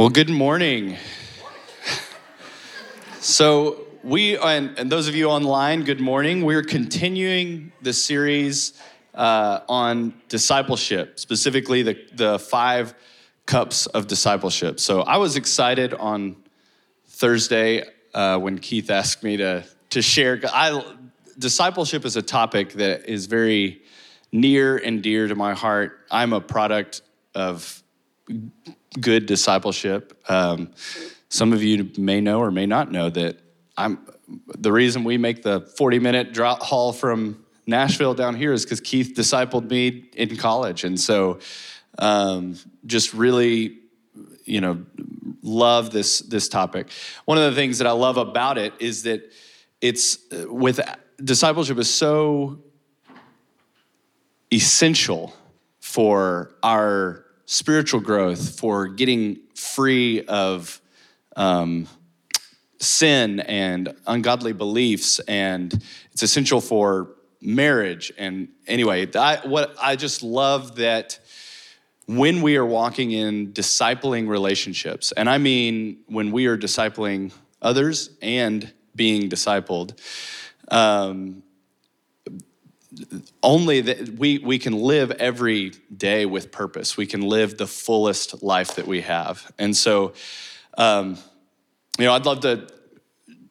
Well, good morning. So, we, and, and, those of you online, good morning. We're continuing the series uh, on discipleship, specifically the, the five cups of discipleship. So, I was excited on Thursday uh, when Keith asked me to, to share. I, discipleship is a topic that is very near and dear to my heart. I'm a product of good discipleship. Um, some of you may know or may not know that I'm the reason we make the 40 minute drop haul from Nashville down here is because Keith discipled me in college. And so um, just really, you know, love this, this topic. One of the things that I love about it is that it's with discipleship is so essential for our spiritual growth, for getting free of um, sin and ungodly beliefs, and it's essential for marriage. And anyway, I, what I just love that when we are walking in discipling relationships, and I mean when we are discipling others and being discipled, um, only that we, we can live every day with purpose. We can live the fullest life that we have. And so, um, you know, I'd love to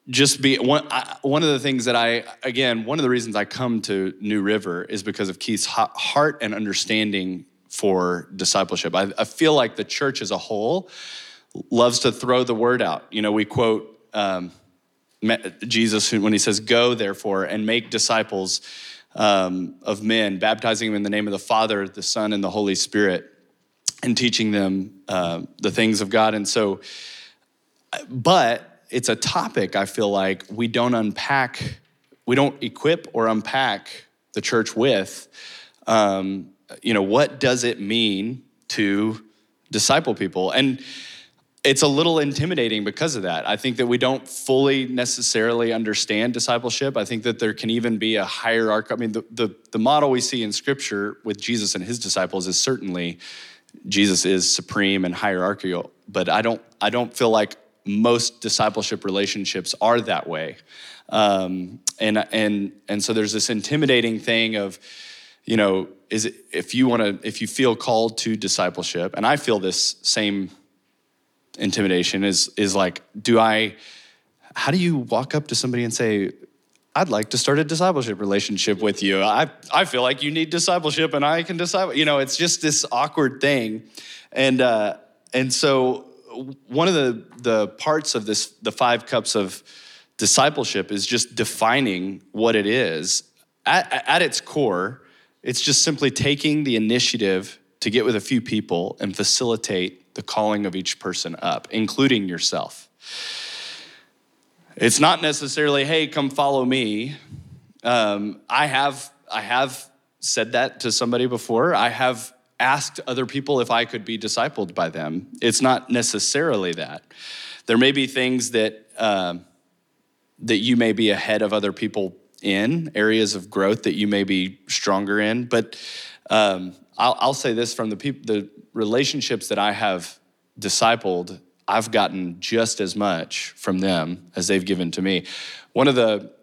just be one, I, one of the things that I, again, one of the reasons I come to New River is because of Keith's heart and understanding for discipleship. I, I feel like the church as a whole loves to throw the word out. You know, we quote um, Jesus when he says, Go, therefore, and make disciples um, of men, baptizing them in the name of the Father, the Son, and the Holy Spirit, and teaching them uh, the things of God. And so, but it's a topic I feel like we don't unpack, we don't equip or unpack the church with. Um, you know, what does it mean to disciple people? And it's a little intimidating because of that. I think that we don't fully necessarily understand discipleship. I think that there can even be a hierarchy. I mean, the, the, the, model we see in scripture with Jesus and his disciples is certainly Jesus is supreme and hierarchical, but I don't, I don't feel like most discipleship relationships are that way. Um, and, and, and so there's this intimidating thing of, you know, is it, if you want to, if you feel called to discipleship, and I feel this same intimidation is is like do i how do you walk up to somebody and say i'd like to start a discipleship relationship with you. I i feel like you need discipleship and i can disciple you know it's just this awkward thing. And uh and so one of the the parts of this the five cups of discipleship is just defining what it is. At, at its core it's just simply taking the initiative to get with a few people and facilitate the calling of each person up, including yourself. It's not necessarily, hey, come follow me. Um, I have I have said that to somebody before. I have asked other people if I could be discipled by them. It's not necessarily that. There may be things that uh, that you may be ahead of other people in areas of growth that you may be stronger in, but um, I'll, I'll, say this from the people, the relationships that I have discipled, I've gotten just as much from them as they've given to me. One of the,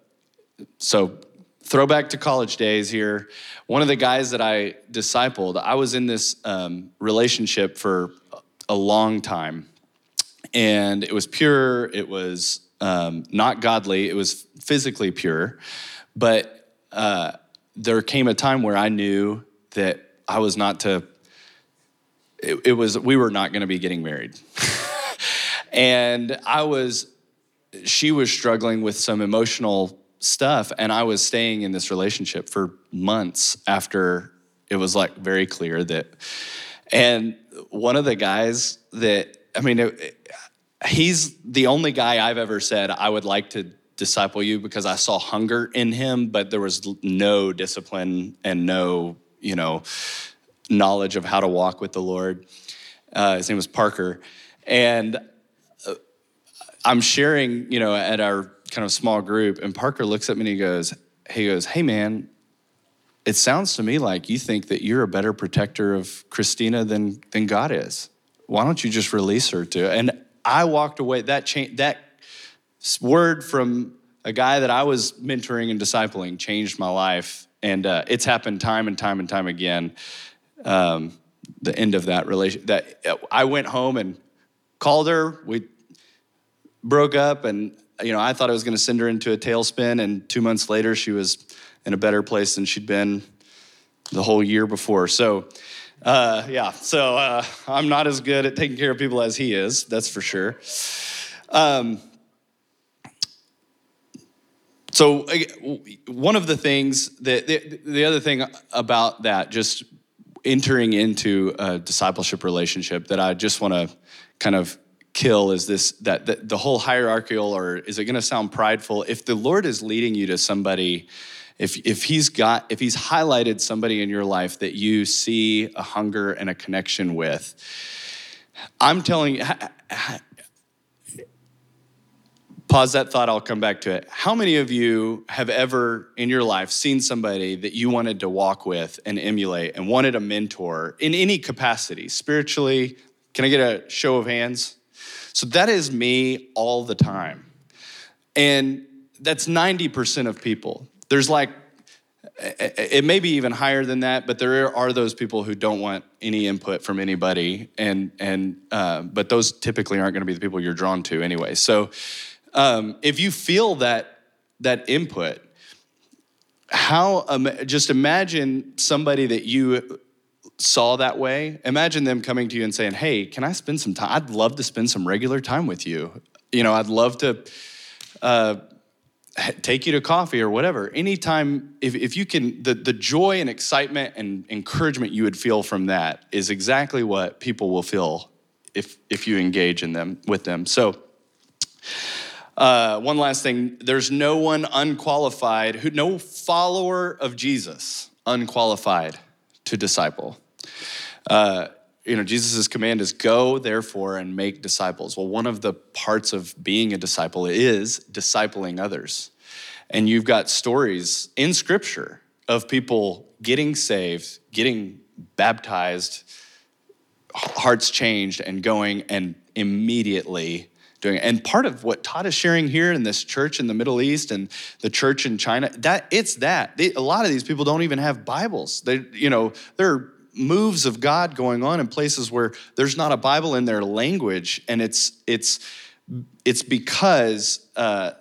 so throwback to college days here, one of the guys that I discipled, I was in this um, relationship for a long time. And it was pure, it was um, not godly, it was physically pure. But uh, there came a time where I knew that I was not to, it, it was, we were not going to be getting married. and I was, she was struggling with some emotional stuff. And I was staying in this relationship for months after it was like very clear that, and one of the guys that, I mean, it, he's the only guy I've ever said I would like to disciple you because I saw hunger in him, but there was no discipline and no you know, knowledge of how to walk with the Lord. Uh, his name was Parker. And uh, I'm sharing, you know, at our kind of small group, and Parker looks at me and he goes, he goes, hey man, it sounds to me like you think that you're a better protector of Christina than, than God is. why don't you just release her to? And I walked away. That change, that word from a guy that I was mentoring and discipling changed my life, and uh, it's happened time and time and time again. Um, the end of that relation, that I went home and called her. We broke up, and you know I thought I was going to send her into a tailspin, and two months later she was in a better place than she'd been the whole year before. So uh, yeah, so uh, I'm not as good at taking care of people as he is, that's for sure. Um, so one of the things that the, the other thing about that, just entering into a discipleship relationship that I just want to kind of kill is this that, that the whole hierarchical or is it going to sound prideful? If the lord is leading you to somebody if, if he's got if he's highlighted somebody in your life that you see a hunger and a connection with i'm telling you pause that thought i'll come back to it. How many of you have ever in your life seen somebody that you wanted to walk with and emulate and wanted a mentor in any capacity spiritually? Can i get a show of hands? So that is me all the time. And that's 90% of people. There's like, it may be even higher than that, but there are those people who don't want any input from anybody, and and uh, but those typically aren't going to be the people you're drawn to anyway. So um, if you feel that that input, how um, just imagine somebody that you saw that way. Imagine them coming to you and saying, "Hey, can I spend some time? I'd love to spend some regular time with you. You know, I'd love to." Uh, take you to coffee or whatever. Anytime, if, if you can, the, the joy and excitement and encouragement you would feel from that is exactly what people will feel if, if you engage in them with them. So, uh, one last thing there's no one unqualified, who, no follower of Jesus unqualified to disciple. Uh, you know, Jesus' command is go, therefore, and make disciples. Well, one of the parts of being a disciple is discipling others. And you've got stories in scripture of people getting saved, getting baptized, hearts changed, and going and immediately doing it. And part of what Todd is sharing here in this church in the Middle East and the church in China, that it's that. They, a lot of these people don't even have Bibles. They, you know, there are moves of God going on in places where there's not a Bible in their language, and it's it's it's because uh,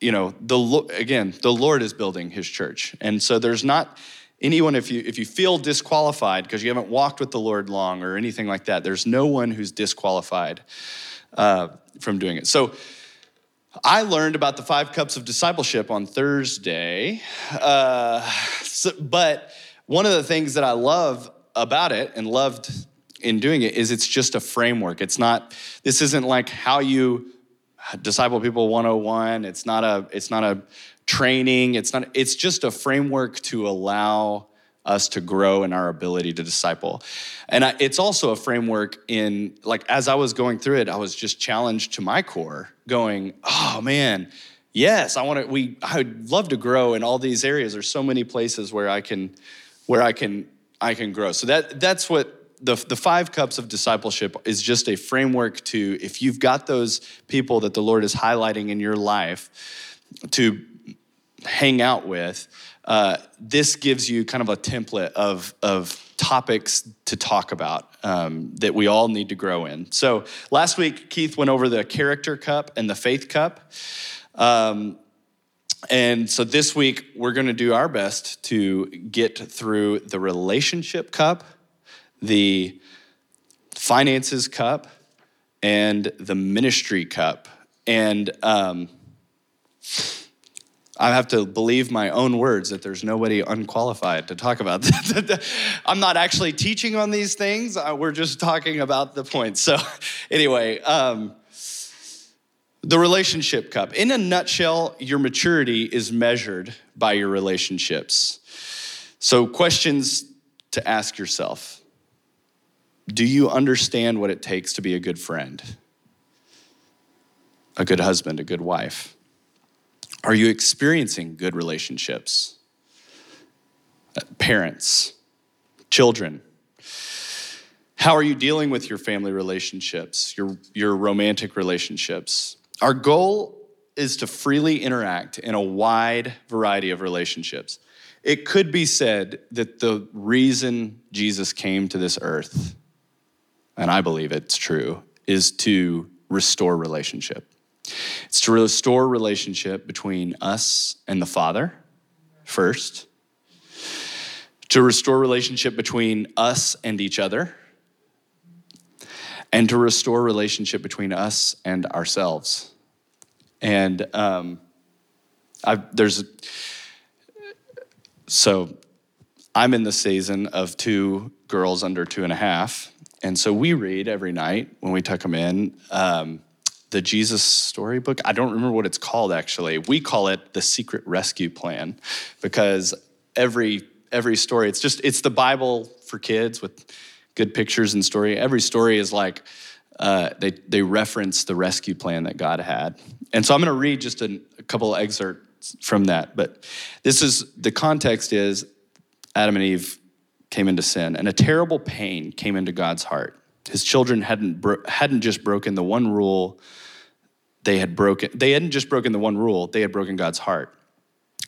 you know the again the Lord is building His church, and so there's not anyone if you if you feel disqualified because you haven't walked with the Lord long or anything like that. There's no one who's disqualified uh, from doing it. So. I learned about the five cups of discipleship on Thursday, uh, so, but one of the things that I love about it and loved in doing it is it's just a framework. It's not, this isn't like how you disciple people 101. It's not a, it's not a training. It's not, it's just a framework to allow us to grow in our ability to disciple. And I, it's also a framework in, like, as I was going through it, I was just challenged to my core, going, oh man, yes, I want to, we, I would love to grow in all these areas. There's so many places where I can, where I can I can grow. So that that's what the, the five cups of discipleship is just a framework to if you've got those people that the Lord is highlighting in your life to hang out with, uh, this gives you kind of a template of, of topics to talk about um, that we all need to grow in. So last week, Keith went over the character cup and the faith cup. Um, and so this week, we're going to do our best to get through the relationship cup, the finances cup, and the ministry cup. And um, I have to believe my own words that there's nobody unqualified to talk about that. I'm not actually teaching on these things, uh, we're just talking about the point. So, anyway, um, the relationship cup. In a nutshell, your maturity is measured by your relationships. So, questions to ask yourself Do you understand what it takes to be a good friend, a good husband, a good wife? Are you experiencing good relationships? Uh, parents, children. How are you dealing with your family relationships, your, your romantic relationships? Our goal is to freely interact in a wide variety of relationships. It could be said that the reason Jesus came to this earth, and I believe it's true, is to restore relationship. It's to restore relationship between us and the Father first, to restore relationship between us and each other, and to restore relationship between us and ourselves. And um, I've, there's, so I'm in the season of two girls under two and a half. And so we read every night when we tuck them in um, the Jesus storybook. I don't remember what it's called actually. We call it the Secret Rescue Plan because every every story it's just it's the Bible for kids with good pictures and story. Every story is like uh, they, they reference the rescue plan that God had. And so I'm going to read just a, a couple excerpts from that. But this is the context is Adam and Eve came into sin, and a terrible pain came into God's heart. His children hadn't, bro- hadn't just broken the one rule they had broken. They hadn't just broken the one rule, they had broken God's heart.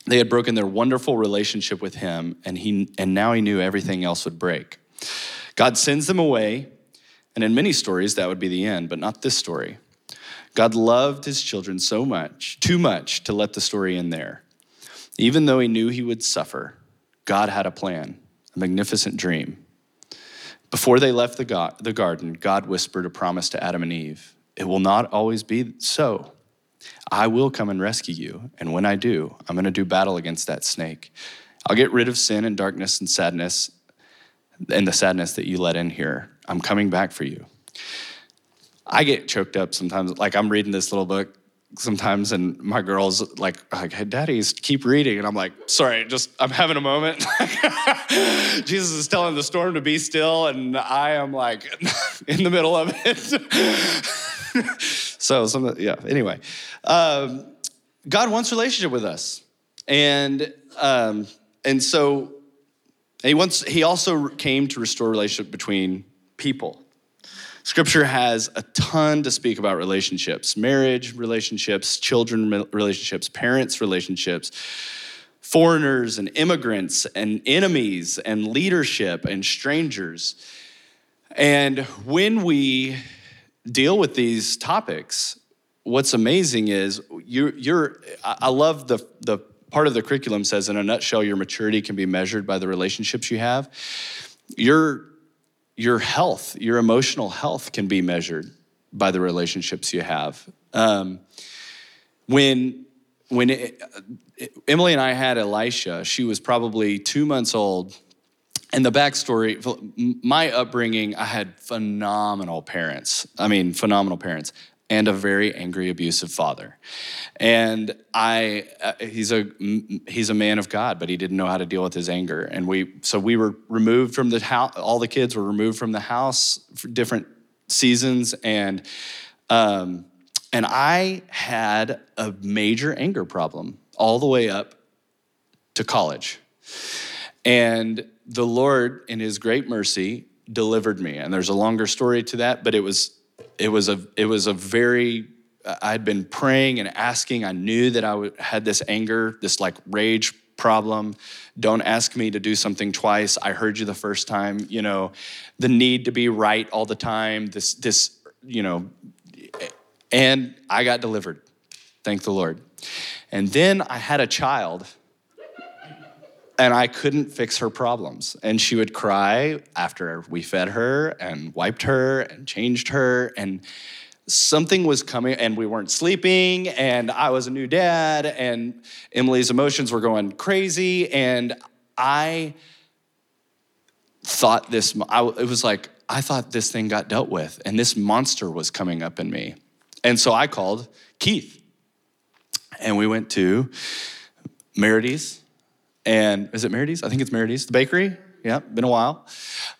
They had broken their wonderful relationship with him, and, he, and now he knew everything else would break. God sends them away, and in many stories, that would be the end, but not this story. God loved his children so much, too much, to let the story end there. Even though he knew he would suffer, God had a plan, a magnificent dream. Before they left the, God, the garden, God whispered a promise to Adam and Eve It will not always be so. I will come and rescue you, and when I do, I'm going to do battle against that snake. I'll get rid of sin and darkness and sadness, and the sadness that you let in here. I'm coming back for you. I get choked up sometimes. Like I'm reading this little book sometimes, and my girls like, like, hey, daddy's keep reading, and I'm like, sorry, just I'm having a moment. Jesus is telling the storm to be still, and I am like in the middle of it. so some, yeah. Anyway, um, God wants relationship with us, and um, and so he wants, he also came to restore relationship between people. Scripture has a ton to speak about relationships marriage relationships, children relationships, parents relationships, foreigners and immigrants and enemies and leadership and strangers. And when we deal with these topics, what's amazing is you, you're, I love the, the part of the curriculum says, in a nutshell, your maturity can be measured by the relationships you have. Your, your health, your emotional health can be measured by the relationships you have. Um, when when it, Emily and I had Elisha, she was probably two months old. And the backstory, my upbringing, I had phenomenal parents. I mean, phenomenal parents and a very angry, abusive father. And I, uh, he's a he's a man of God, but he didn't know how to deal with his anger. And we, so we were removed from the house. All the kids were removed from the house for different seasons, and um, and I had a major anger problem all the way up to college. And the Lord, in His great mercy, delivered me. And there's a longer story to that, but it was it was a it was a very I'd been praying and asking. I knew that I had this anger, this like rage problem. Don't ask me to do something twice. I heard you the first time. You know, the need to be right all the time. This this you know, and I got delivered. Thank the Lord. And then I had a child and I couldn't fix her problems. And she would cry after we fed her and wiped her and changed her. And something was coming, and we weren't sleeping. And I was a new dad, and Emily's emotions were going crazy. And I thought this, I, it was like, I thought this thing got dealt with, and this monster was coming up in me. And so I called Keith, and we went to Merides and is it Merides? I think it's Merides, the bakery. Yeah, been a while.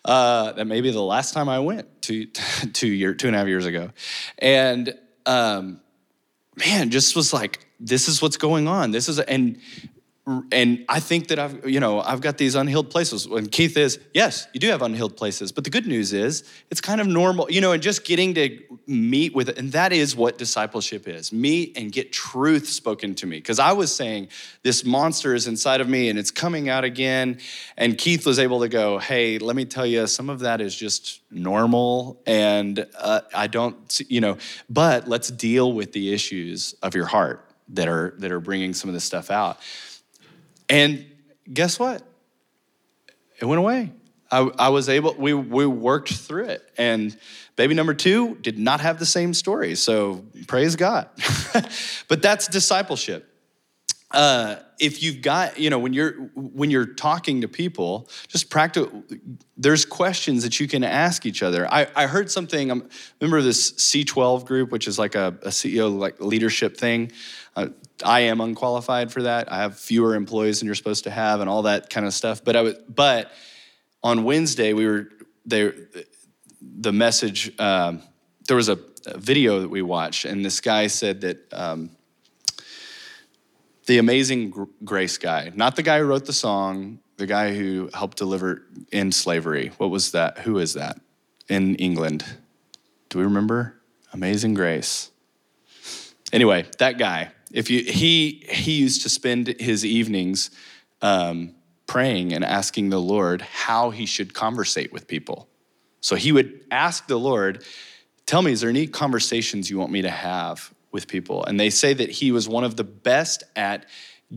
Uh, that may be the last time I went two, two, year, two and a half years ago. And um, man, just was like, this is what's going on. This is, and and I think that I've, you know, I've got these unhealed places. And Keith is, yes, you do have unhealed places. But the good news is it's kind of normal, you know, and just getting to meet with it. And that is what discipleship is meet and get truth spoken to me. Because I was saying, this monster is inside of me and it's coming out again. And Keith was able to go, hey, let me tell you, some of that is just normal. And uh, I don't, you know, but let's deal with the issues of your heart that are that are bringing some of this stuff out. And guess what? It went away. I, I, was able, we, we worked through it. And baby number two did not have the same story. So praise God. but that's discipleship. Uh, if you've got, you know, when you're when you're talking to people, just practice. There's questions that you can ask each other. I, I heard something. I um, remember this C12 group, which is like a, a CEO like leadership thing. Uh, I am unqualified for that. I have fewer employees than you're supposed to have, and all that kind of stuff. But I was, but on Wednesday we were there. The message um, there was a, a, video that we watched, and this guy said that um, the Amazing Grace guy, not the guy who wrote the song, the guy who helped deliver in slavery. What was that? Who is that in England? Do we remember? Amazing Grace. Anyway, that guy if you, he, he used to spend his evenings um, praying and asking the Lord how he should conversate with people. So he would ask the Lord, Tell me, is there any conversations you want me to have with people? And they say that he was one of the best at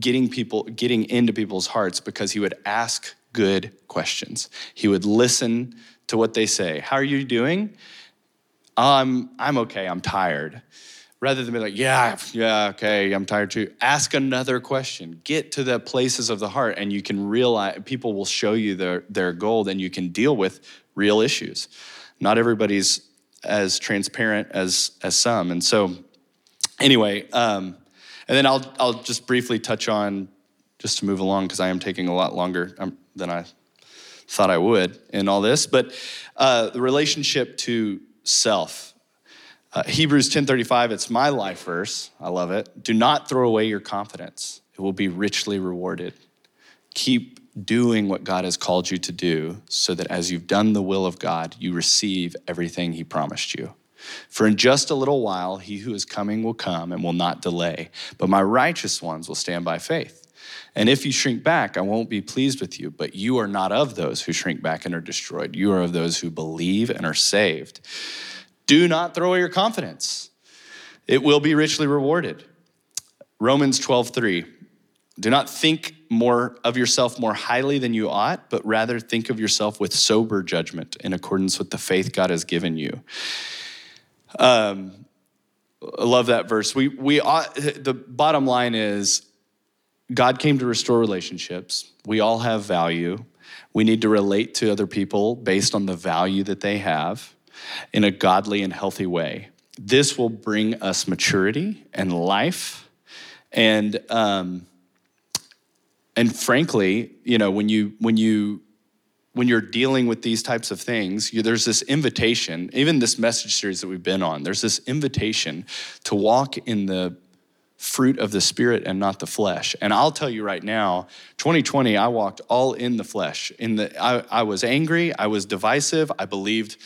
getting people, getting into people's hearts because he would ask good questions. He would listen to what they say. How are you doing? I'm, I'm okay, I'm tired rather than be like, yeah, yeah, okay, I'm tired too. Ask another question. Get to the places of the heart, and you can realize people will show you their, their gold, and you can deal with real issues. Not everybody's as transparent as as some, and so anyway, um, and then I'll I'll just briefly touch on just to move along because I am taking a lot longer um, than I thought I would in all this, but uh, the relationship to self uh, Hebrews 10:35, it's my life verse. I love it. Do not throw away your confidence. It will be richly rewarded. Keep doing what God has called you to do so that as you've done the will of God, you receive everything he promised you. For in just a little while, he who is coming will come and will not delay, but my righteous ones will stand by faith. And if you shrink back, I won't be pleased with you, but you are not of those who shrink back and are destroyed. You are of those who believe and are saved. Do not throw away your confidence. It will be richly rewarded. Romans 12, 3. Do not think more of yourself more highly than you ought, but rather think of yourself with sober judgment in accordance with the faith God has given you. Um, I love that verse. We, we ought, the bottom line is God came to restore relationships. We all have value. We need to relate to other people based on the value that they have in a godly and healthy way. This will bring us maturity and life. And, um, and frankly, you know, when you, when you, when you're dealing with these types of things, you, there's this invitation, even this message series that we've been on, there's this invitation to walk in the fruit of the spirit and not the flesh. And I'll tell you right now, 2020, I walked all in the flesh. In the, I, I was angry, I was divisive, I believed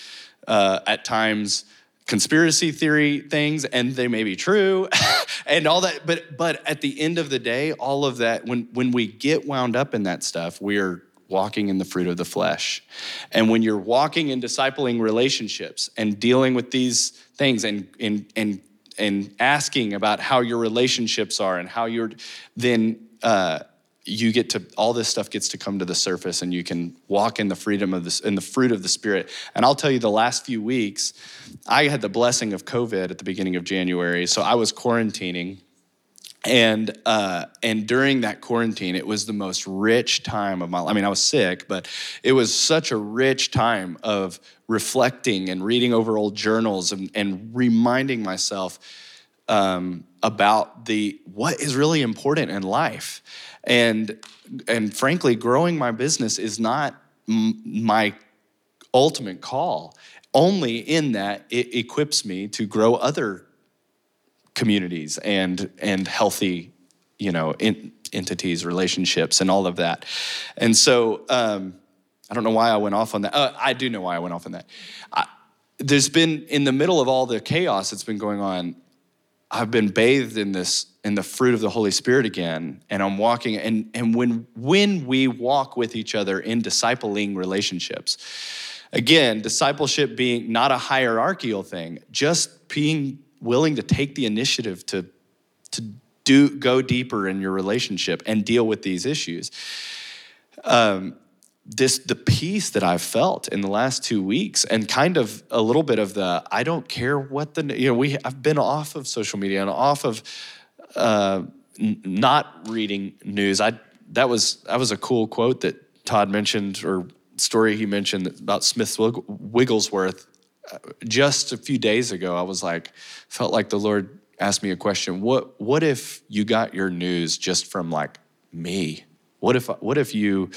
uh, at times conspiracy theory things and they may be true and all that but but at the end of the day all of that when when we get wound up in that stuff we're walking in the fruit of the flesh. And when you're walking in discipling relationships and dealing with these things and and and and asking about how your relationships are and how you're then uh, you get to all this stuff gets to come to the surface and you can walk in the freedom of this in the fruit of the spirit. And i'll tell you the last few weeks i had the blessing of covid at the beginning of january so i was quarantining. And uh, and during that quarantine it was the most rich time of my i mean i was sick but it was such a rich time of reflecting and reading over old journals and, and reminding myself um, about the what is really important in life and and frankly growing my business is not m- my ultimate call only in that it equips me to grow other communities and and healthy you know in entities, relationships, and all of that. And so um, I don't know why I went off on that. Uh, I do know why I went off on that. I, there's been in the middle of all the chaos that's been going on. I've been bathed in this in the fruit of the Holy Spirit again, and I'm walking. And and when when we walk with each other in discipling relationships, again, discipleship being not a hierarchical thing, just being willing to take the initiative to to do go deeper in your relationship and deal with these issues. Um, this the peace that I've felt in the last two weeks, and kind of a little bit of the I don't care what the you know we I've been off of social media and off of uh, n- not reading news. I that was that was a cool quote that Todd mentioned or story he mentioned about Smith Wigglesworth uh, just a few days ago. I was like felt like the Lord asked me a question. What what if you got your news just from like me? What if what if you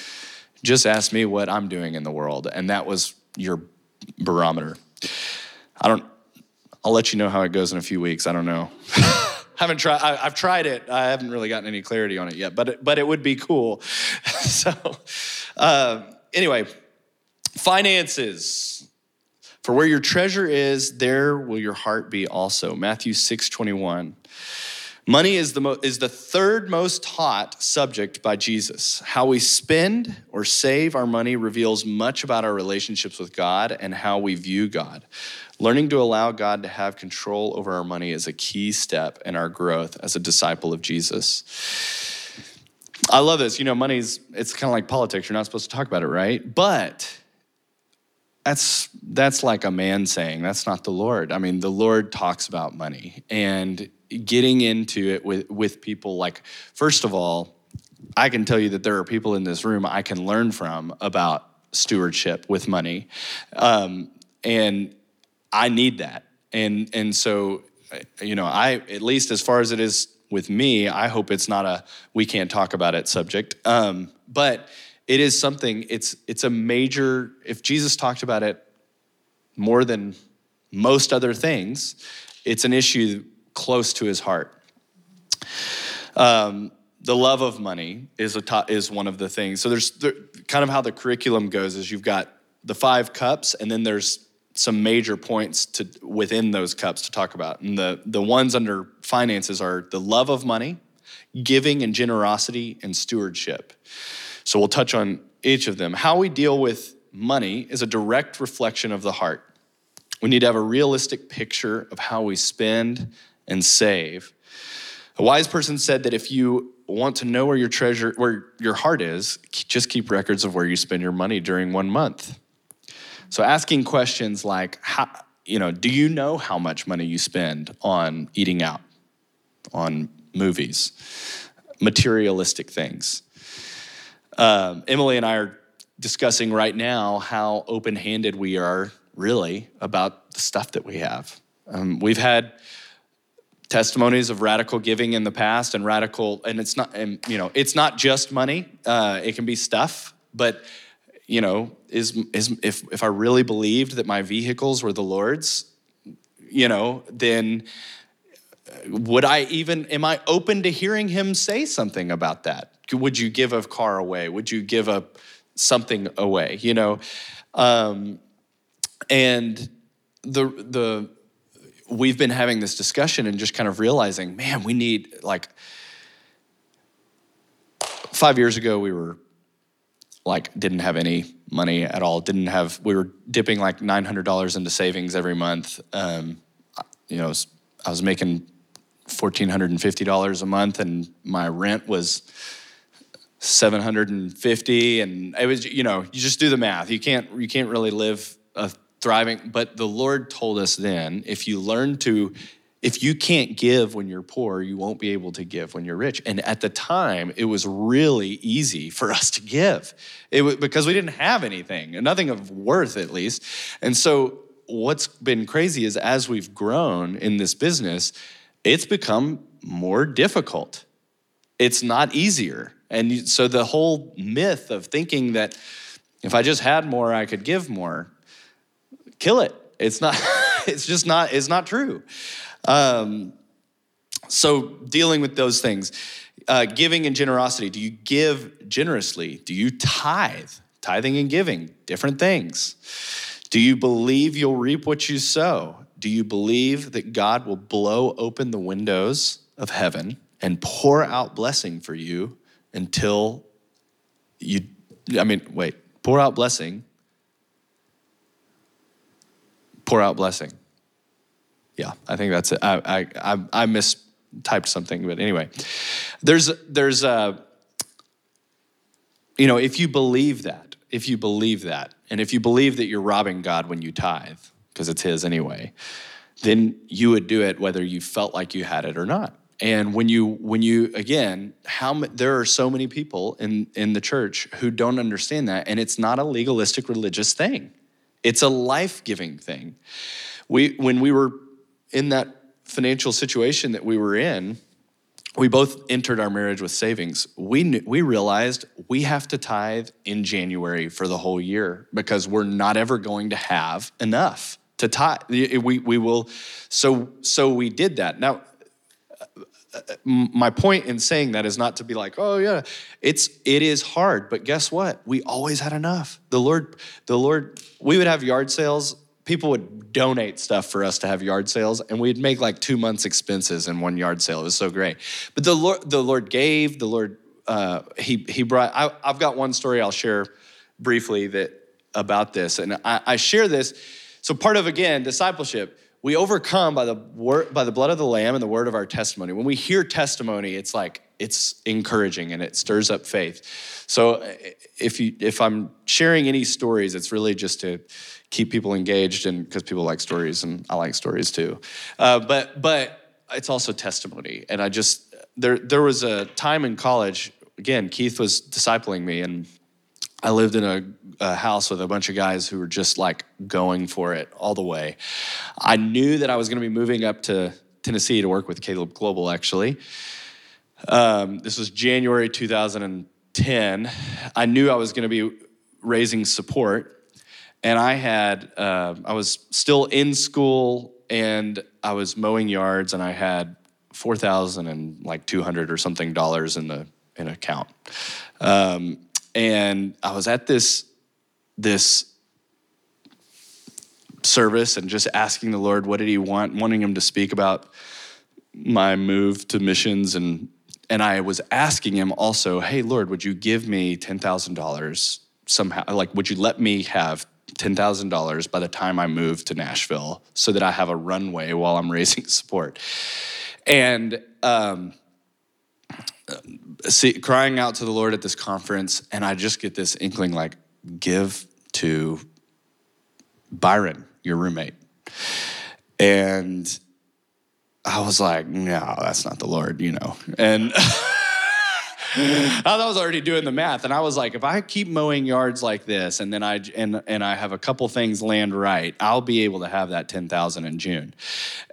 just ask me what I'm doing in the world. And that was your barometer. I don't, I'll let you know how it goes in a few weeks. I don't know. haven't tried, I, have tried it. I haven't really gotten any clarity on it yet, but it, but it would be cool. so, uh, anyway, finances. For where your treasure is, there will your heart be also. Matthew 6 21. Money is the, mo- is the third most taught subject by Jesus. How we spend or save our money reveals much about our relationships with God and how we view God. Learning to allow God to have control over our money is a key step in our growth as a disciple of Jesus. I love this. You know, money's, it's kind of like politics. You're not supposed to talk about it, right? But that's that's like a man saying that's not the lord i mean the lord talks about money and getting into it with with people like first of all i can tell you that there are people in this room i can learn from about stewardship with money. Um, and i need that. And and so you know i at least as far as it is with me i hope it's not a we can't talk about it subject. Um, but it is something it's it's a major if jesus talked about it more than most other things it's an issue close to his heart um, the love of money is a to, is one of the things so there's there, kind of how the curriculum goes is you've got the five cups and then there's some major points to within those cups to talk about and the the ones under finances are the love of money giving and generosity and stewardship so we'll touch on each of them. How we deal with money is a direct reflection of the heart. We need to have a realistic picture of how we spend and save. A wise person said that if you want to know where your treasure, where your heart is, just keep records of where you spend your money during one month. So asking questions like, how, you know, do you know how much money you spend on eating out, on movies, materialistic things? Um, Emily and I are discussing right now how open handed we are, really, about the stuff that we have. Um, we've had testimonies of radical giving in the past and radical and it's not and you know it's not just money uh, it can be stuff but you know is is if if i really believed that my vehicles were the lord's you know then would i even am i open to hearing him say something about that would you give a car away? Would you give a something away? You know, um, and the the we've been having this discussion and just kind of realizing, man, we need like five years ago we were like didn't have any money at all didn't have we were dipping like $900 into savings every month. Um, you know i was making $1450 a month and my rent was 750 and it was you know you just do the math. You can't you can't really live a thriving. But the lord told us then if you learn to if you can't give when you're poor you won't be able to give when you're rich. And at the time it was really easy for us to give. It because we didn't have anything nothing of worth at least. And so what's been crazy is as we've grown in this business it's become more difficult. It's not easier. And so the whole myth of thinking that if I just had more, I could give more, kill it. It's not, it's just not, it's not true. Um, so dealing with those things, Uh, giving and generosity. Do you give generously? Do you tithe? Tithing and giving, different things. Do you believe you'll reap what you sow? Do you believe that God will blow open the windows of heaven and pour out blessing for you until you, I mean, wait, pour out blessing? Pour out blessing. Yeah, I think that's it. I, I, I, I mistyped something, but anyway, there's, there's, a, you know, if you believe that, if you believe that, and if you believe that you're robbing God when you tithe, because it's His anyway, then you would do it whether you felt like you had it or not. And when you, when you again, how there are so many people in in the church who don't understand that, and it's not a legalistic religious thing; it's a life giving thing. We when we were in that financial situation that we were in, we both entered our marriage with savings. We knew, we realized we have to tithe in January for the whole year because we're not ever going to have enough to tithe. We we will. So so we did that. Now, my point in saying that is not to be like, oh yeah, it's it is hard, but guess what? We always had enough. The Lord, the Lord, we would have yard sales. People would donate stuff for us to have yard sales and we'd make like two months expenses in one yard sale. It was so great. But the lord the lord gave the lord uh, he he brought I, have got one story i'll share briefly that about this and I, I share this. So part of again discipleship we overcome by the word by the blood of the lamb and the word of our testimony when we hear testimony it's like it's encouraging and it stirs up faith so if you if i'm sharing any stories it's really just to keep people engaged and because people like stories and I like stories too. Uh, but but it's also testimony. And I just there there was a time in college. Again, Keith was discipling me, and I lived in a, a house with a bunch of guys who were just like going for it all the way. I knew that I was going to be moving up to Tennessee to work with Caleb Global. Actually, um, this was January 2010. I knew I was going to be raising support and I had uh, I was still in school and I was mowing yards and I had four thousand and like two hundred or something dollars in the in account, um, and I was at this this service and just asking the Lord what did He want, wanting Him to speak about my move to missions and and I was asking Him also, hey Lord, would you give me ten thousand dollars somehow? Like, would you let me have $10,000 by the time I move to Nashville so that I have a runway while I'm raising support. And um, see, crying out to the Lord at this conference, and I just get this inkling like, give to Byron, your roommate. And I was like, no, that's not the Lord, you know. And I was already doing the math, and I was like, if I keep mowing yards like this, and then I and and I have a couple things land right, I'll be able to have that ten thousand in June,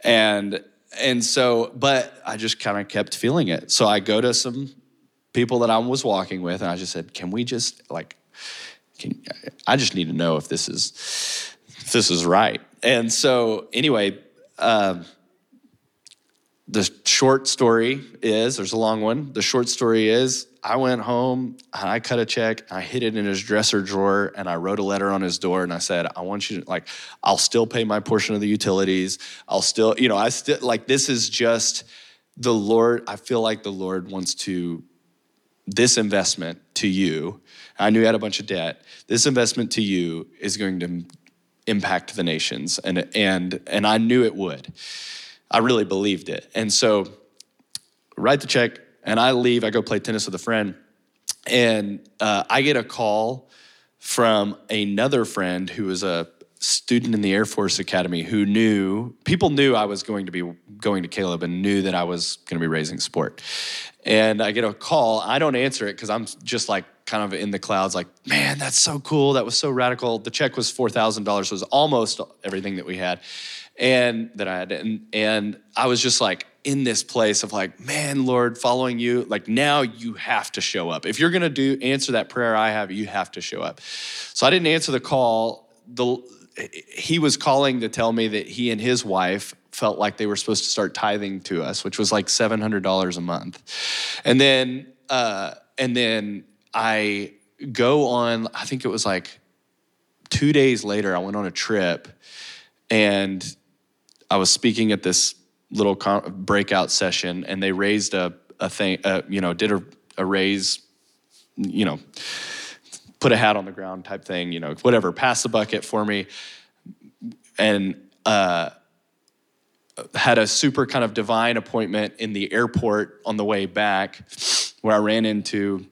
and and so, but I just kind of kept feeling it. So I go to some people that I was walking with, and I just said, can we just like, can I just need to know if this is if this is right? And so anyway. Um, the short story is there's a long one. The short story is I went home and I cut a check, I hid it in his dresser drawer, and I wrote a letter on his door and I said, I want you to, like, I'll still pay my portion of the utilities. I'll still, you know, I still, like, this is just the Lord. I feel like the Lord wants to, this investment to you. I knew you had a bunch of debt. This investment to you is going to impact the nations. And, and, and I knew it would. I really believed it. And so, write the check, and I leave. I go play tennis with a friend, and uh, I get a call from another friend who was a student in the Air Force Academy who knew people knew I was going to be going to Caleb and knew that I was going to be raising sport. And I get a call. I don't answer it because I'm just like kind of in the clouds, like, man, that's so cool. That was so radical. The check was four thousand dollars. Was almost everything that we had and that I had, and and I was just like in this place of like, man, Lord, following you. Like now, you have to show up. If you're gonna do answer that prayer I have, you have to show up. So I didn't answer the call. The he was calling to tell me that he and his wife felt like they were supposed to start tithing to us, which was like $700 a month. And then, uh, and then I go on, I think it was like two days later, I went on a trip and I was speaking at this little breakout session and they raised a, a thing, uh, you know, did a, a raise, you know, put a hat on the ground type thing, you know, whatever, pass the bucket for me. And uh, had a super kind of divine appointment in the airport on the way back where I ran into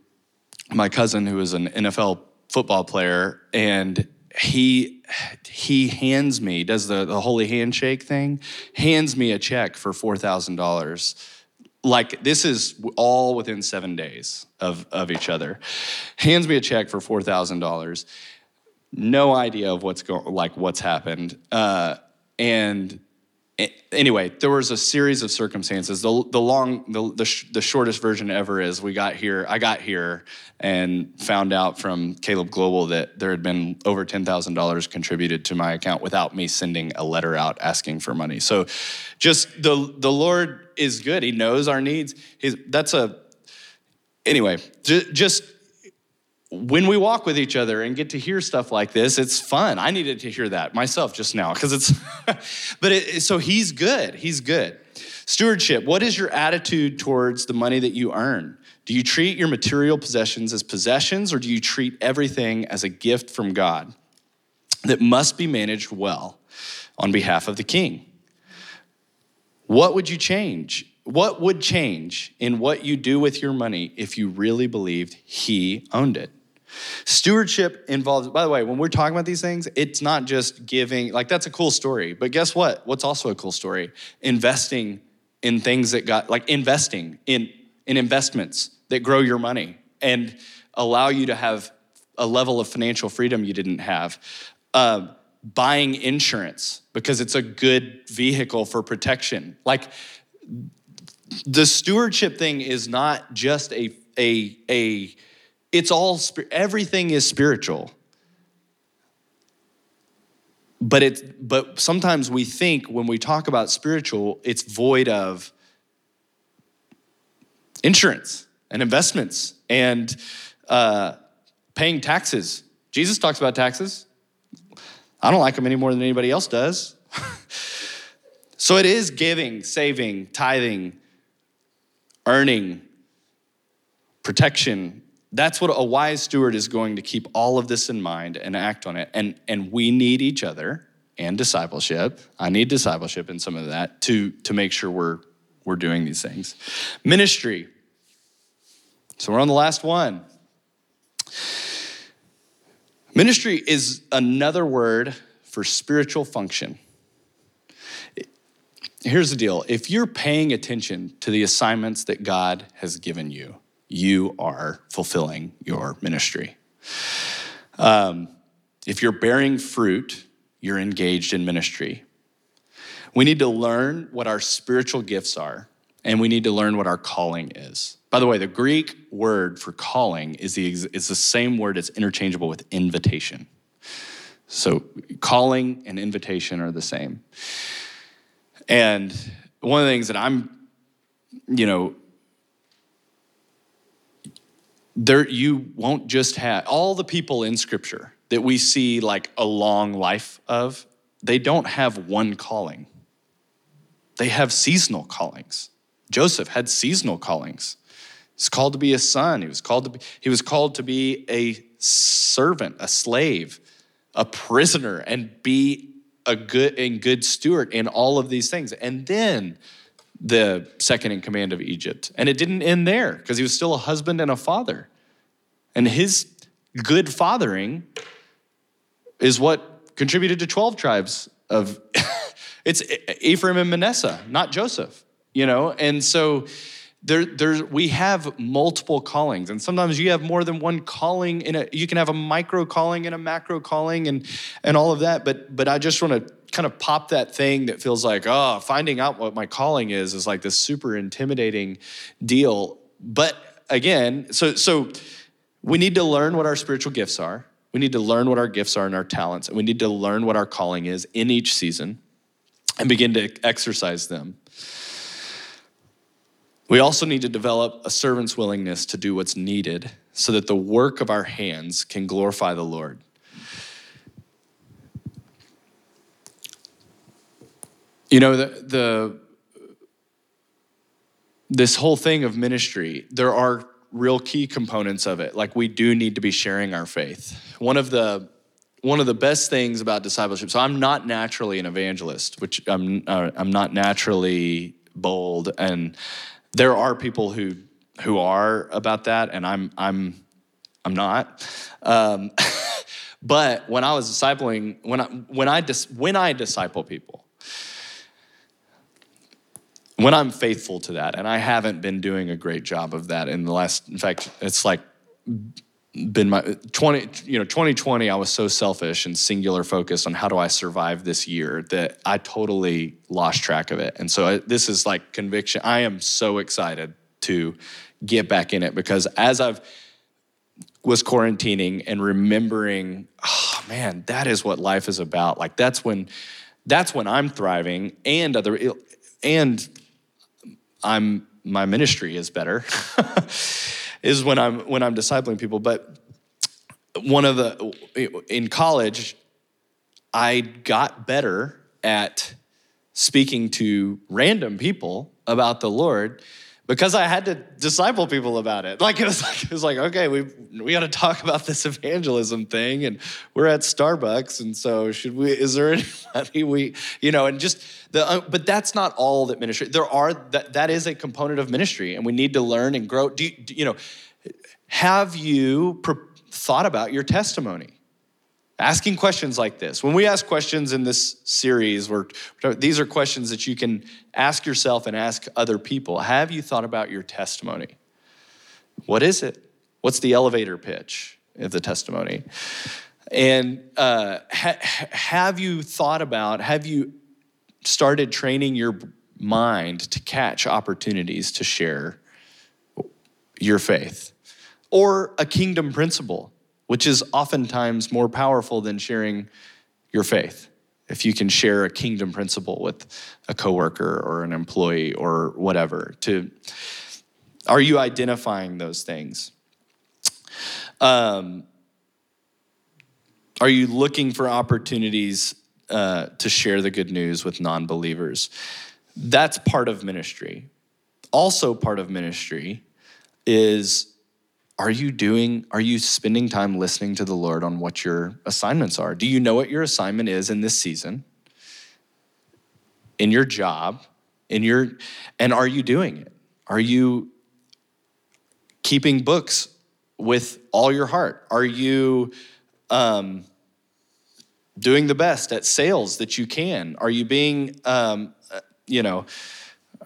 my cousin who is an NFL football player and he he hands me does the, the holy handshake thing hands me a check for $4000 like this is all within seven days of, of each other. Hands me a check for $4000 no idea of what's going like what's happened. Uh, and anyway, there was a series of circumstances. The, the long, the, the, sh- the, shortest version ever is we got here, I got here and found out from Caleb Global that there had been over $10,000 contributed to my account without me sending a letter out asking for money. So just the, the Lord is good. He knows our needs. He's, that's a, anyway, just when we walk with each other and get to hear stuff like this, it's fun. I needed to hear that myself just now because it's, but it, so he's good. He's good. Stewardship. What is your attitude towards the money that you earn? Do you treat your material possessions as possessions or do you treat everything as a gift from God that must be managed well on behalf of the king? What would you change? What would change in what you do with your money if you really believed he owned it? Stewardship involves, by the way, when we're talking about these things, it's not just giving, like that's a cool story. But guess what? What's also a cool story? Investing in things that got, like investing in, in investments that grow your money and allow you to have a level of financial freedom you didn't have. Uh, buying insurance because it's a good vehicle for protection. Like the stewardship thing is not just a, a, a it's all, everything is spiritual. But it, but sometimes we think when we talk about spiritual, it's void of insurance and investments and uh, paying taxes. Jesus talks about taxes. I don't like them any more than anybody else does. so it is giving, saving, tithing, earning, protection, that's what a wise steward is going to keep all of this in mind and act on it. And, and we need each other and discipleship. I need discipleship in some of that to, to make sure we're, we're doing these things. Ministry. So we're on the last one. Ministry is another word for spiritual function. Here's the deal if you're paying attention to the assignments that God has given you, you are fulfilling your ministry. Um, if you're bearing fruit, you're engaged in ministry. We need to learn what our spiritual gifts are, and we need to learn what our calling is. By the way, the Greek word for calling is the, is the same word that's interchangeable with invitation. So, calling and invitation are the same. And one of the things that I'm, you know, there you won't just have all the people in scripture that we see like a long life of they don't have one calling. They have seasonal callings. Joseph had seasonal callings. He's called to be a son. He was called to be he was called to be a servant a slave a prisoner and be a good and good steward in all of these things. And then the second in command of Egypt. And it didn't end there because he was still a husband and a father. And his good fathering is what contributed to 12 tribes of it's Ephraim and Manasseh, not Joseph, you know? And so there, there's, we have multiple callings, and sometimes you have more than one calling. In a, you can have a micro calling and a macro calling, and and all of that. But but I just want to kind of pop that thing that feels like oh, finding out what my calling is is like this super intimidating deal. But again, so so we need to learn what our spiritual gifts are. We need to learn what our gifts are and our talents, and we need to learn what our calling is in each season. and begin to exercise them. We also need to develop a servant's willingness to do what's needed so that the work of our hands can glorify the Lord. You know, the, the this whole thing of ministry, there are real key components of it. Like we do need to be sharing our faith. One of the one of the best things about discipleship. So I'm not naturally an evangelist, which I'm uh, I'm not naturally bold, and there are people who who are about that, and I'm I'm I'm not. Um, but when I was discipling, when I when I dis, when I disciple people, when I'm faithful to that, and I haven't been doing a great job of that in the last. In fact, it's like been my 20 you know 2020 i was so selfish and singular focused on how do i survive this year that i totally lost track of it. And so I, this is like conviction i am so excited to get back in it because as i've was quarantining and remembering oh man that is what life is about. Like that's when that's when i'm thriving and other and i'm my ministry is better is when I'm when I'm discipling people. But one of the in college, I got better at speaking to random people about the Lord because I had to disciple people about it. Like it was like it was like okay, we we got to talk about this evangelism thing, and we're at Starbucks, and so should we? Is there anybody we you know? And just the uh, but that's not all that ministry. There are that that is a component of ministry, and we need to learn and grow. Do you, do, you know? Have you thought about your testimony? Asking questions like this. When we ask questions in this series, we're, these are questions that you can ask yourself and ask other people. Have you thought about your testimony? What is it? What's the elevator pitch of the testimony? And uh, ha- have you thought about, have you started training your mind to catch opportunities to share your faith? Or a kingdom principle? Which is oftentimes more powerful than sharing your faith. If you can share a kingdom principle with a coworker or an employee or whatever, to are you identifying those things? Um, are you looking for opportunities uh, to share the good news with non believers? That's part of ministry. Also, part of ministry is are you doing are you spending time listening to the lord on what your assignments are? Do you know what your assignment is in this season? In your job? In your and are you doing it? Are you keeping books with all your heart? Are you um, doing the best at sales that you can? Are you being um, uh, you know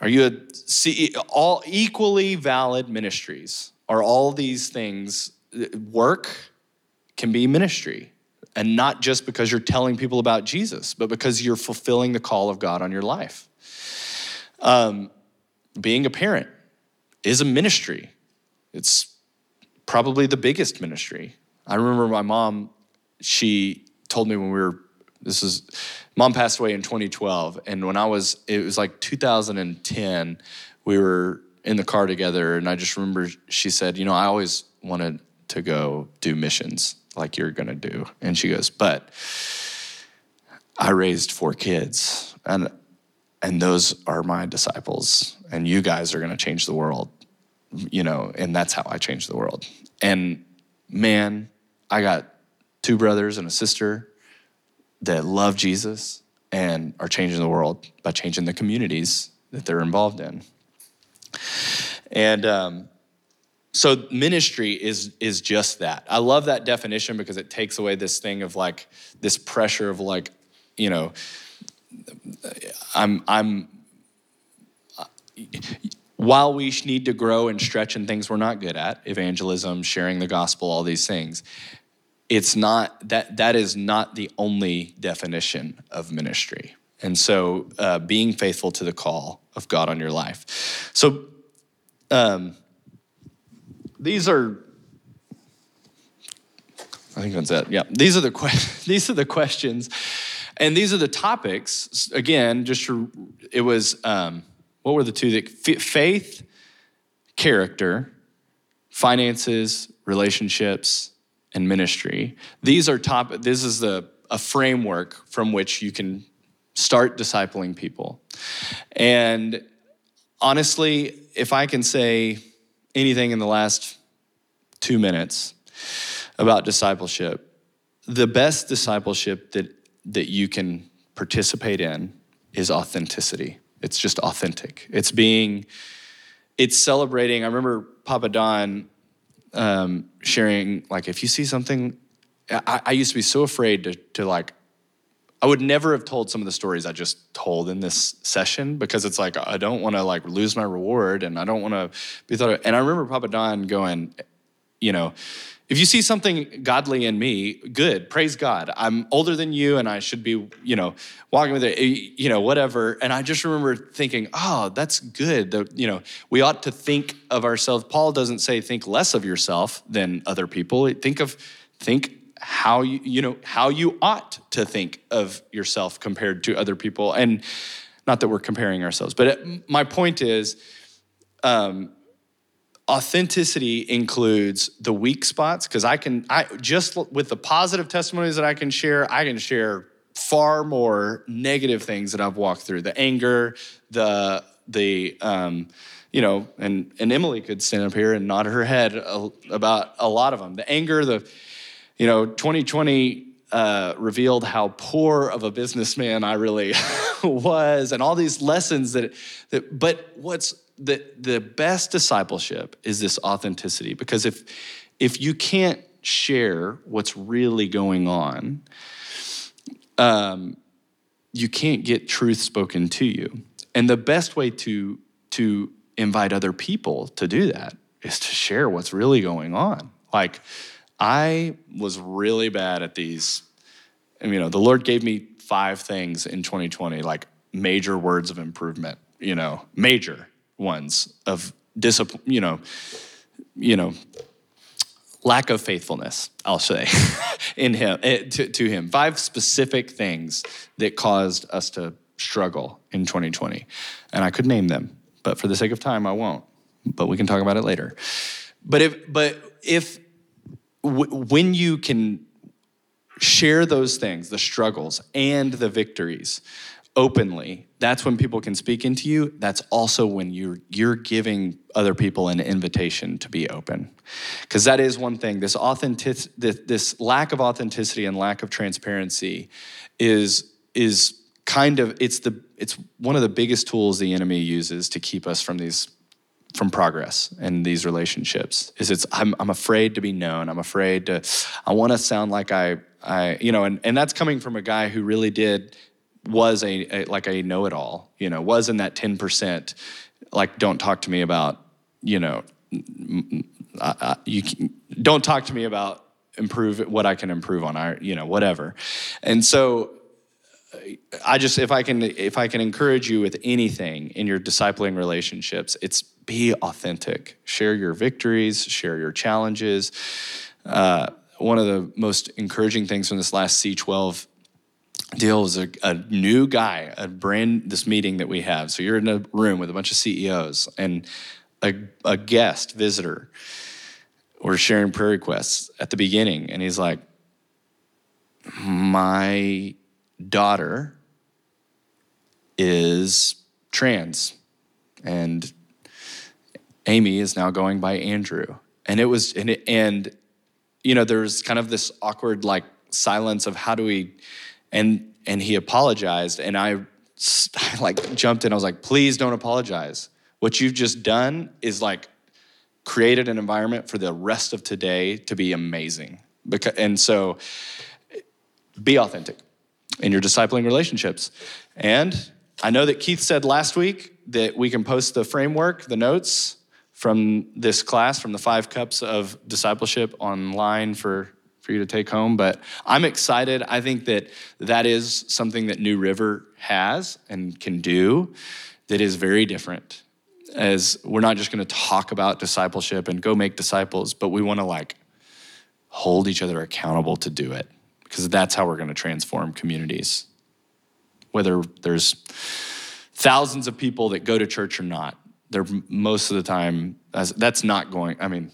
are you a all equally valid ministries are all these things work can be ministry. And not just because you're telling people about jesus but because you're fulfilling the call of god on your life. Um, being a parent is a ministry. It's probably the biggest ministry. I remember my mom she told me when we were this is mom passed away in 2012 and when i was it was like 2010 we were in the car together, and I just remember she said, You know, I always wanted to go do missions like you're gonna do. And she goes, But I raised four kids, and and those are my disciples, and you guys are gonna change the world, you know, and that's how I changed the world. And man, I got two brothers and a sister that love Jesus and are changing the world by changing the communities that they're involved in. And um, so ministry is is just that. I love that definition because it takes away this thing of like this pressure of like, you know, I'm I'm while we need to grow and stretch in things we're not good at, evangelism, sharing the gospel, all these things, it's not that that is not the only definition of ministry. And so, uh, being faithful to the call of God on your life. So, um, these are. I think that's it. Yeah, these are the que- these are the questions, And these are the topics. Again, just to, it was um, what were the two that faith, character, finances, relationships, and ministry. These are top. This is the a framework from which you can start discipling people. And honestly, if I can say anything in the last two minutes about discipleship, the best discipleship that, that you can participate in is authenticity. It's just authentic. It's being, it's celebrating. I remember Papa Don um, sharing, like, if you see something, I, I used to be so afraid to, to like I would never have told some of the stories I just told in this session because it's like I don't want to like lose my reward and I don't want to be thought of. And I remember Papa Don going, you know, if you see something godly in me, good, praise God. I'm older than you and I should be, you know, walking with it, eh, you know, whatever. And I just remember thinking, oh, that's good. The, you know, we ought to think of ourselves. Paul doesn't say think less of yourself than other people. Think of, think how you you know how you ought to think of yourself compared to other people. And not that we're comparing ourselves but it, my point is um, authenticity includes the weak spots because i can i just with the positive testimonies that i can share i can share far more negative things that i've walked through. The anger the the um, you know and and emily could stand up here and nod her head about a lot of them the anger the you know, 2020 uh, revealed how poor of a businessman I really was, and all these lessons that, that. But what's the the best discipleship is this authenticity, because if if you can't share what's really going on, um, you can't get truth spoken to you. And the best way to to invite other people to do that is to share what's really going on. Like I was really bad at these. You know, the Lord gave me five things in 2020, like major words of improvement, you know, major ones of discipline, you know, you know, lack of faithfulness, I'll say, in him eh, to, to him. Five specific things that caused us to struggle in 2020. And I could name them, but for the sake of time, I won't. But we can talk about it later. But if but if w- when you can share those things, the struggles and the victories openly, that's when people can speak into you. That's also when you're you're giving other people an invitation to be open. Because that is one thing. This authentic this, this lack of authenticity and lack of transparency is is kind of it's the it's one of the biggest tools the enemy uses to keep us from these from progress in these relationships is it's I'm, I'm afraid to be known. I'm afraid to i want to sound like i i you know and, and that's coming from a guy who really did was a, a like a know-it-all you know was in that 10% like don't talk to me about you know I, I, you don't talk to me about improve what i can improve on i you know whatever. And so I just if I can if I can encourage you with anything in your discipling relationships, it's be authentic. Share your victories, share your challenges. Uh, one of the most encouraging things from this last C12 deal was a, a, new guy, a brand this meeting that we have. So you're in a room with a bunch of CEOs and a, a guest visitor. We're sharing prayer requests at the beginning, and he's like, "My daughter is trans, and Amy is now going by Andrew. And it was, and, it, and you know, there's kind of this awkward like silence of how do we, and, and he apologized. And I, I like jumped in. I was like, please don't apologize. What you've just done is like created an environment for the rest of today to be amazing. Because, and so be authentic in your discipling relationships. And I know that Keith said last week that we can post the framework, the notes from this class, from the five cups of discipleship online for, for you to take home. But I'm excited. I think that that is something that New River has and can do that is very different. As we're not just going to talk about discipleship and go make disciples, but we want to like hold each other accountable to do it because that's how we're going to transform communities whether there's thousands of people that go to church or not. They're most of the time, that's not going, I mean,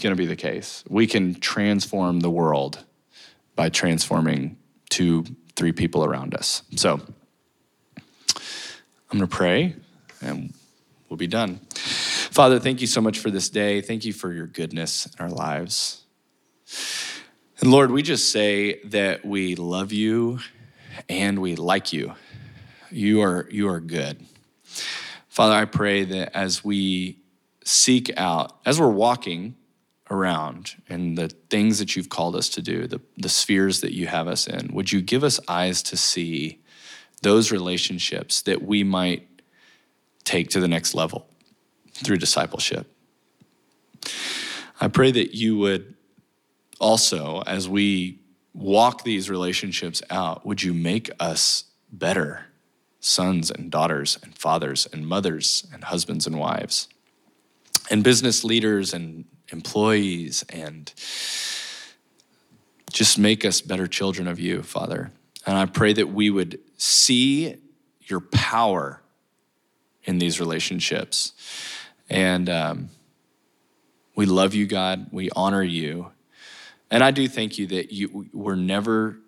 going to be the case. We can transform the world by transforming two, three people around us. So I'm going to pray and we'll be done. Father, thank you so much for this day. Thank you for your goodness in our lives. And Lord, we just say that we love you and we like you. You are, you are good. Father, I pray that as we seek out, as we're walking around and the things that you've called us to do, the, the spheres that you have us in, would you give us eyes to see those relationships that we might take to the next level through discipleship? I pray that you would also, as we walk these relationships out, would you make us better sons and daughters and fathers and mothers and husbands and wives and business leaders and employees and just make us better children of you, Father. And I pray that we would see your power in these relationships. And um, we love you, God. We honor you. And I do thank you that you we're never,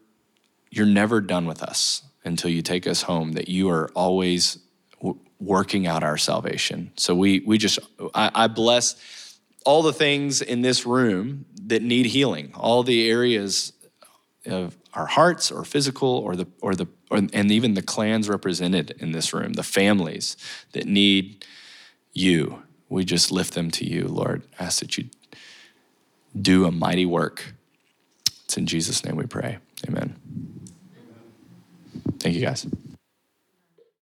you're never done with us until you take us home, that you are always w- working out our salvation. So we, we just, I, I bless all the things in this room that need healing, all the areas of our hearts or physical or the or the or, and even the clans represented in this room, the families that need you. We just lift them to you, Lord. Ask that you do a mighty work. It's in Jesus' name we pray. Amen. Thank you guys.